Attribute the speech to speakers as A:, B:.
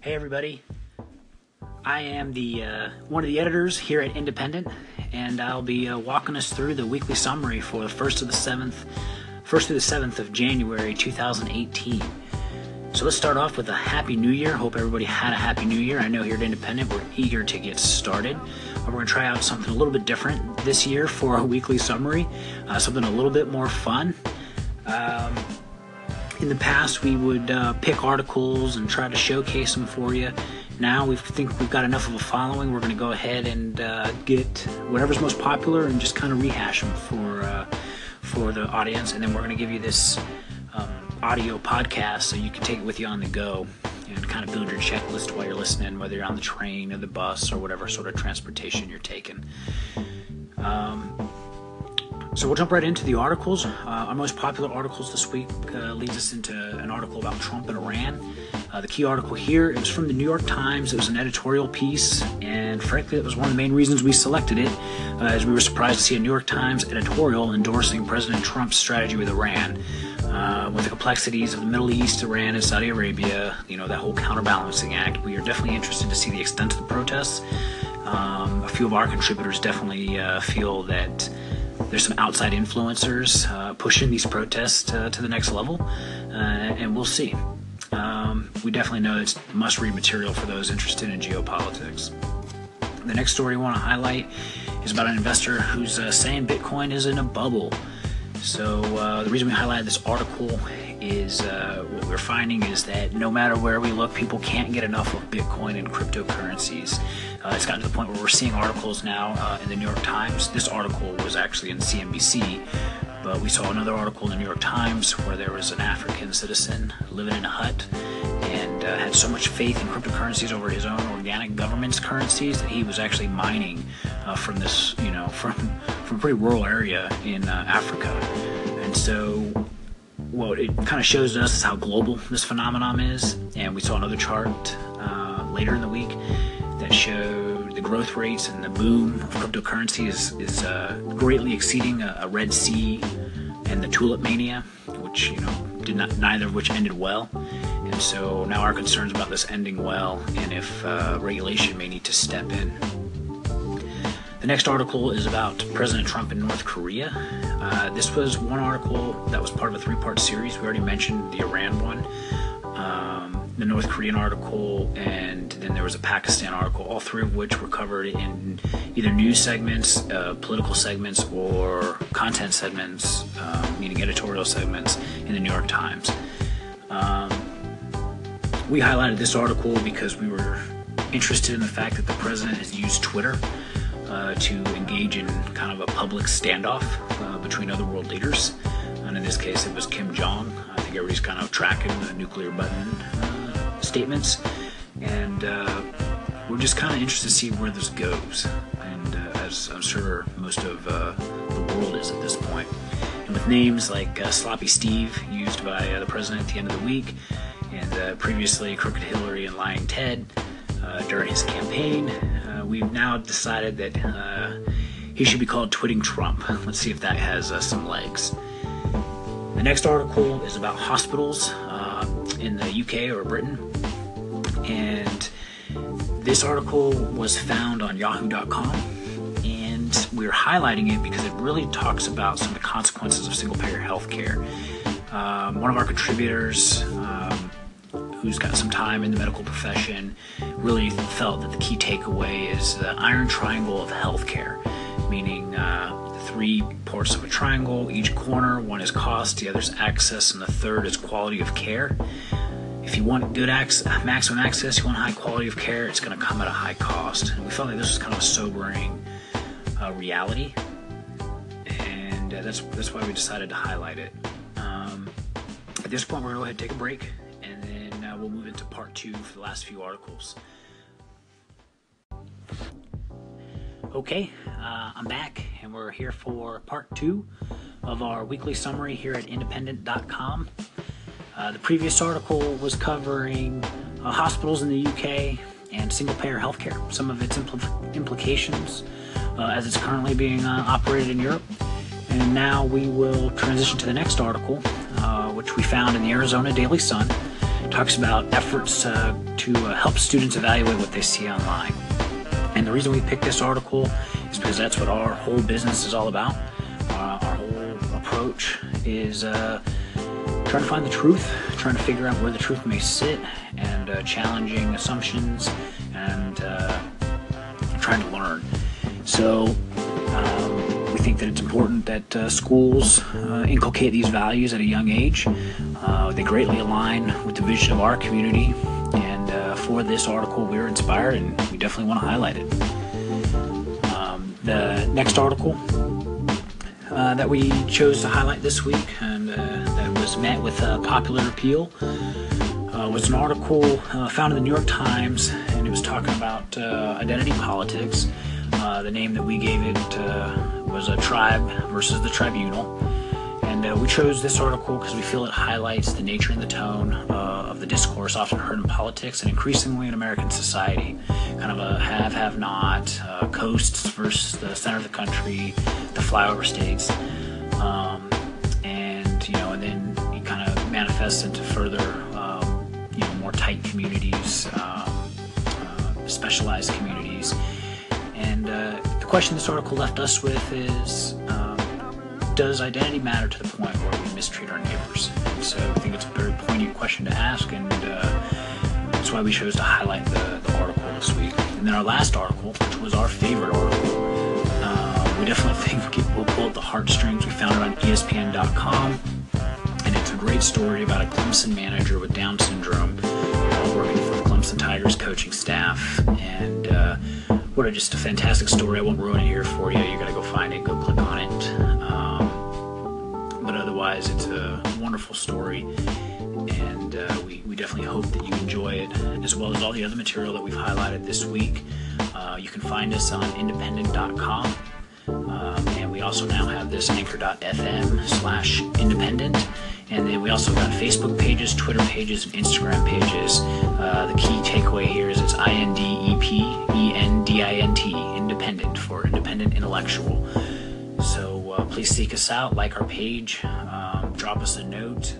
A: Hey everybody. I am the uh, one of the editors here at Independent, and I'll be uh, walking us through the weekly summary for the first to the seventh, first through the seventh of January 2018. So let's start off with a happy new year. Hope everybody had a happy new year. I know here at Independent we're eager to get started. We're going to try out something a little bit different this year for our weekly summary, uh, something a little bit more fun. Um, in the past, we would uh, pick articles and try to showcase them for you. Now we think we've got enough of a following. We're going to go ahead and uh, get whatever's most popular and just kind of rehash them for uh, for the audience, and then we're going to give you this um, audio podcast so you can take it with you on the go and kind of build your checklist while you're listening, whether you're on the train or the bus or whatever sort of transportation you're taking. Um, so we'll jump right into the articles. Uh, our most popular articles this week uh, leads us into an article about Trump and Iran. Uh, the key article here it was from the New York Times. It was an editorial piece, and frankly, it was one of the main reasons we selected it, uh, as we were surprised to see a New York Times editorial endorsing President Trump's strategy with Iran. Uh, with the complexities of the Middle East, Iran, and Saudi Arabia, you know, that whole counterbalancing act, we are definitely interested to see the extent of the protests. Um, a few of our contributors definitely uh, feel that there's some outside influencers uh, pushing these protests uh, to the next level, uh, and we'll see. Um, we definitely know it's must read material for those interested in geopolitics. The next story I want to highlight is about an investor who's uh, saying Bitcoin is in a bubble. So, uh, the reason we highlighted this article is uh, what we're finding is that no matter where we look, people can't get enough of Bitcoin and cryptocurrencies. Uh, it's gotten to the point where we're seeing articles now uh, in the New York Times. This article was actually in CNBC, but we saw another article in the New York Times where there was an African citizen living in a hut and uh, had so much faith in cryptocurrencies over his own organic government's currencies that he was actually mining uh, from this, you know, from from a pretty rural area in uh, Africa. And so what it kind of shows us is how global this phenomenon is. And we saw another chart uh, later in the week that showed the growth rates and the boom of cryptocurrency is, is uh, greatly exceeding a, a, Red Sea and the tulip mania, which you know did not neither of which ended well. And so now our concerns about this ending well, and if uh, regulation may need to step in. Next article is about President Trump in North Korea. Uh, this was one article that was part of a three part series. We already mentioned the Iran one, um, the North Korean article, and then there was a Pakistan article, all three of which were covered in either news segments, uh, political segments, or content segments, uh, meaning editorial segments in the New York Times. Um, we highlighted this article because we were interested in the fact that the president has used Twitter uh, to engage in kind of a public standoff uh, between other world leaders. And in this case, it was Kim Jong. I think everybody's kind of tracking the nuclear button uh, statements. And uh, we're just kind of interested to see where this goes. And uh, as I'm sure most of uh, the world is at this point. And with names like Sloppy Steve, used by the president at the end of the week, and previously Crooked Hillary and Lying Ted during his campaign, we've now decided that uh, he should be called Twitting Trump. Let's see if that has uh, some legs. The next article is about hospitals uh, in the UK or Britain. And this article was found on yahoo.com. And we're highlighting it because it really talks about some of the consequences of single payer healthcare. Um, one of our contributors, who's got some time in the medical profession really felt that the key takeaway is the iron triangle of healthcare, meaning uh, the three parts of a triangle, each corner, one is cost, the other is access, and the third is quality of care. If you want good access, maximum access, you want high quality of care, it's going to come at a high cost. And we felt like this was kind of a sobering uh, reality, and uh, that's that's why we decided to highlight it. Um, at this point, we're going to go ahead and take a break we'll move into part two for the last few articles. Okay, uh, I'm back, and we're here for part two of our weekly summary here at independent.com. Uh, the previous article was covering uh, hospitals in the UK and single payer healthcare, some of its impl- implications uh, as it's currently being uh, operated in Europe. And now we will transition to the next article, uh, which we found in the Arizona Daily Sun talks about efforts uh, to uh, help students evaluate what they see online. And the reason we picked this article is because that's what our whole business is all about. Uh, our whole approach is uh, trying to find the truth, trying to figure out where the truth may sit, and uh, challenging assumptions and uh, trying to learn. So um, think that it's important that uh, schools uh, inculcate these values at a young age. Uh, they greatly align with the vision of our community, and uh, for this article, we were inspired, and we definitely want to highlight it. Um, the next article uh, that we chose to highlight this week and that was met with popular appeal was an article found in the New York Times, and it was talking about identity politics. Uh, the name that we gave it uh, was a tribe versus the tribunal. And uh, we chose this article because we feel it highlights the nature and the tone uh, of the discourse often heard in politics and increasingly in American society. Kind of a have, have not, uh, coasts versus the center of the country, the flyover states. Um, and, you know, and then it kind of manifests into further, um, you know, more tight communities, um, uh, specialized communities. And uh, question this article left us with is um, Does identity matter to the point where we mistreat our neighbors? And so I think it's a very poignant question to ask, and uh, that's why we chose to highlight the, the article this week. And then our last article, which was our favorite article, uh, we definitely think we'll pull at the heartstrings. We found it on ESPN.com, and it's a great story about a Clemson manager with Down syndrome uh, working for the Clemson Tigers coaching staff. And uh, what a just a fantastic story. I won't ruin it here for you. You got to go find it, go click on it. Um, but otherwise, it's a wonderful story. And uh, we, we definitely hope that you enjoy it, as well as all the other material that we've highlighted this week. Uh, you can find us on independent.com. Um, and we also now have this anchor.fm slash independent. And then we also got Facebook pages, Twitter pages, and Instagram pages. Uh, the key takeaway here is it's I N D E P E N I N T, independent for independent intellectual. So uh, please seek us out, like our page, um, drop us a note,